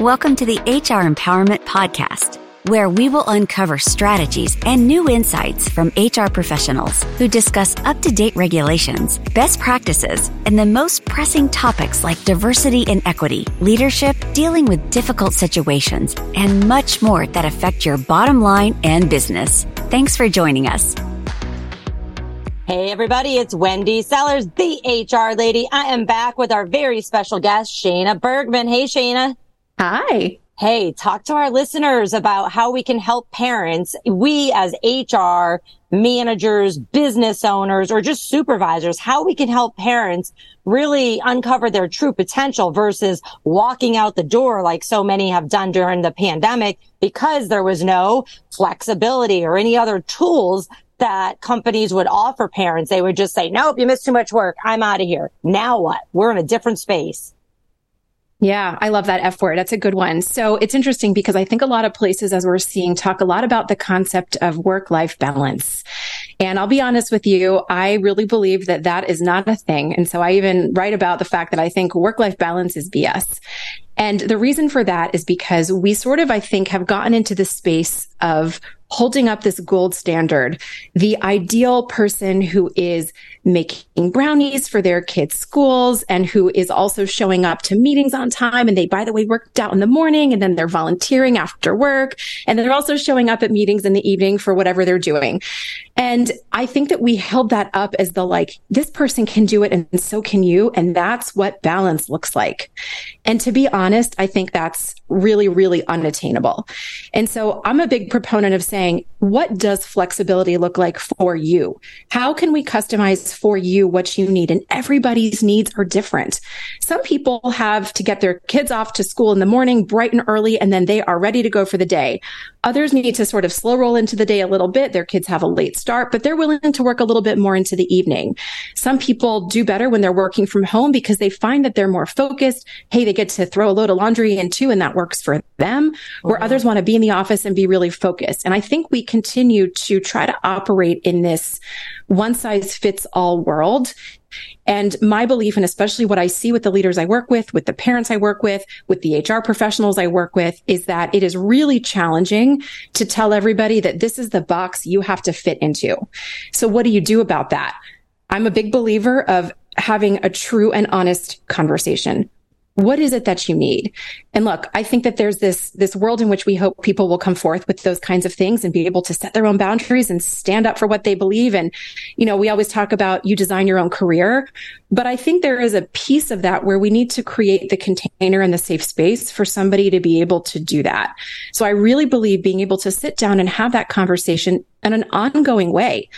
Welcome to the HR Empowerment Podcast, where we will uncover strategies and new insights from HR professionals who discuss up to date regulations, best practices, and the most pressing topics like diversity and equity, leadership, dealing with difficult situations, and much more that affect your bottom line and business. Thanks for joining us. Hey everybody, it's Wendy Sellers, the HR lady. I am back with our very special guest, Shayna Bergman. Hey Shayna. Hi. Hey, talk to our listeners about how we can help parents. We as HR managers, business owners, or just supervisors, how we can help parents really uncover their true potential versus walking out the door like so many have done during the pandemic because there was no flexibility or any other tools that companies would offer parents. They would just say, nope, you missed too much work. I'm out of here. Now what? We're in a different space. Yeah, I love that F word. That's a good one. So it's interesting because I think a lot of places, as we're seeing, talk a lot about the concept of work life balance. And I'll be honest with you, I really believe that that is not a thing. And so I even write about the fact that I think work life balance is BS. And the reason for that is because we sort of, I think, have gotten into the space of holding up this gold standard, the ideal person who is making brownies for their kids' schools and who is also showing up to meetings on time. And they, by the way, worked out in the morning and then they're volunteering after work. And they're also showing up at meetings in the evening for whatever they're doing. And I think that we held that up as the like, this person can do it and so can you. And that's what balance looks like. And to be honest, I think that's really, really unattainable. And so I'm a big proponent of saying, what does flexibility look like for you? How can we customize for you what you need. And everybody's needs are different. Some people have to get their kids off to school in the morning, bright and early, and then they are ready to go for the day. Others need to sort of slow roll into the day a little bit. Their kids have a late start, but they're willing to work a little bit more into the evening. Some people do better when they're working from home because they find that they're more focused. Hey, they get to throw a load of laundry in too, and that works for them, where mm-hmm. others want to be in the office and be really focused. And I think we continue to try to operate in this one size fits all world. And my belief, and especially what I see with the leaders I work with, with the parents I work with, with the HR professionals I work with, is that it is really challenging to tell everybody that this is the box you have to fit into. So what do you do about that? I'm a big believer of having a true and honest conversation. What is it that you need? And look, I think that there's this, this world in which we hope people will come forth with those kinds of things and be able to set their own boundaries and stand up for what they believe. And, you know, we always talk about you design your own career, but I think there is a piece of that where we need to create the container and the safe space for somebody to be able to do that. So I really believe being able to sit down and have that conversation in an ongoing way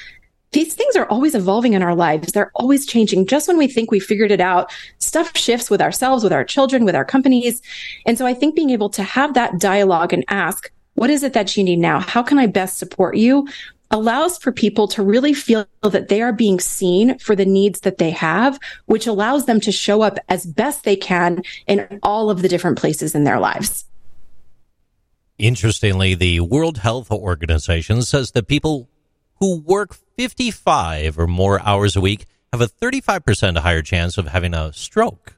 these things are always evolving in our lives. They're always changing. Just when we think we figured it out, stuff shifts with ourselves, with our children, with our companies. And so I think being able to have that dialogue and ask, what is it that you need now? How can I best support you? allows for people to really feel that they are being seen for the needs that they have, which allows them to show up as best they can in all of the different places in their lives. Interestingly, the World Health Organization says that people who work 55 or more hours a week have a 35% higher chance of having a stroke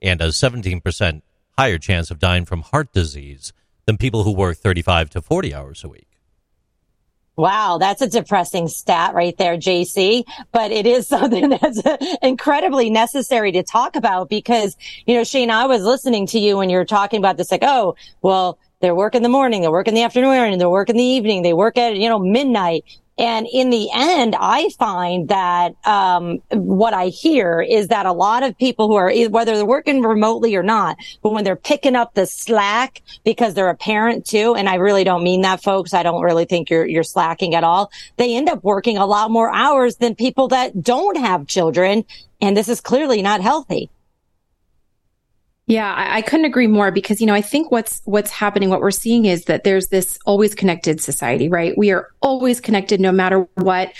and a 17% higher chance of dying from heart disease than people who work 35 to 40 hours a week. Wow, that's a depressing stat right there, JC. But it is something that's incredibly necessary to talk about because, you know, Shane, I was listening to you when you were talking about this, like, oh, well, they work in the morning, they work in the afternoon, and they work in the evening, they work at, you know, midnight. And in the end, I find that um, what I hear is that a lot of people who are whether they're working remotely or not, but when they're picking up the slack because they're a parent too, and I really don't mean that, folks. I don't really think you're you're slacking at all. They end up working a lot more hours than people that don't have children, and this is clearly not healthy. Yeah, I, I, couldn't agree more because, you know, I think what's, what's happening, what we're seeing is that there's this always connected society, right? We are always connected no matter what.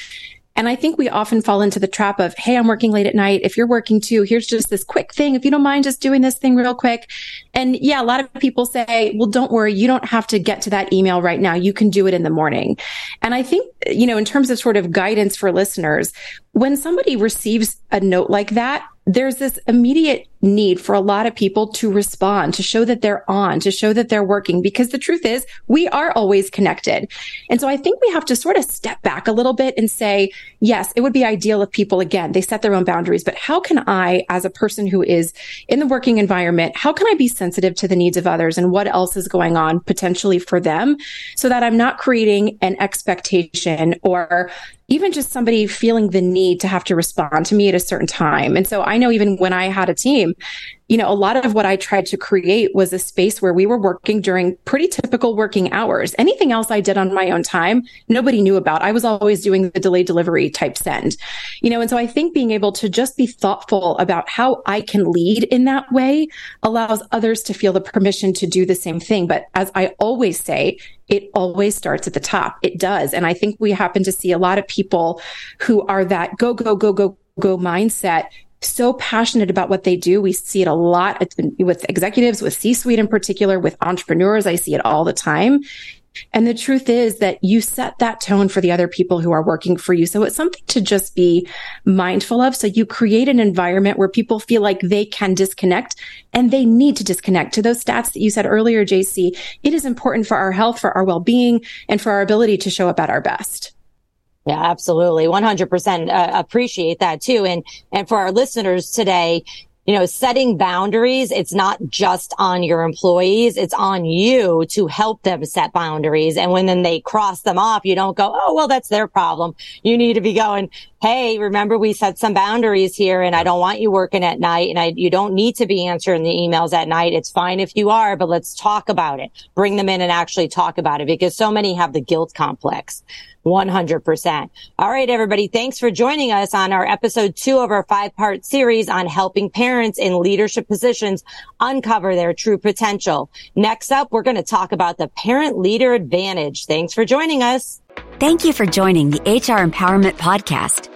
And I think we often fall into the trap of, Hey, I'm working late at night. If you're working too, here's just this quick thing. If you don't mind just doing this thing real quick. And yeah, a lot of people say, well, don't worry. You don't have to get to that email right now. You can do it in the morning. And I think, you know, in terms of sort of guidance for listeners, when somebody receives a note like that, there's this immediate need for a lot of people to respond, to show that they're on, to show that they're working, because the truth is we are always connected. And so I think we have to sort of step back a little bit and say, yes, it would be ideal if people, again, they set their own boundaries, but how can I, as a person who is in the working environment, how can I be sensitive to the needs of others and what else is going on potentially for them so that I'm not creating an expectation or even just somebody feeling the need to have to respond to me at a certain time. And so I know even when I had a team, you know, a lot of what I tried to create was a space where we were working during pretty typical working hours. Anything else I did on my own time, nobody knew about. I was always doing the delayed delivery type send, you know, and so I think being able to just be thoughtful about how I can lead in that way allows others to feel the permission to do the same thing. But as I always say, it always starts at the top. It does. And I think we happen to see a lot of people who are that go, go, go, go, go mindset so passionate about what they do. We see it a lot with executives, with C suite in particular, with entrepreneurs. I see it all the time. And the truth is that you set that tone for the other people who are working for you. So it's something to just be mindful of. So you create an environment where people feel like they can disconnect and they need to disconnect to those stats that you said earlier, JC. It is important for our health, for our well-being and for our ability to show up at our best. Yeah, absolutely. 100% uh, appreciate that too. And, and for our listeners today, you know, setting boundaries, it's not just on your employees. It's on you to help them set boundaries. And when then they cross them off, you don't go, Oh, well, that's their problem. You need to be going, Hey, remember we set some boundaries here and I don't want you working at night and I, you don't need to be answering the emails at night. It's fine if you are, but let's talk about it. Bring them in and actually talk about it because so many have the guilt complex. 100%. All right, everybody. Thanks for joining us on our episode two of our five part series on helping parents in leadership positions uncover their true potential. Next up, we're going to talk about the parent leader advantage. Thanks for joining us. Thank you for joining the HR Empowerment Podcast,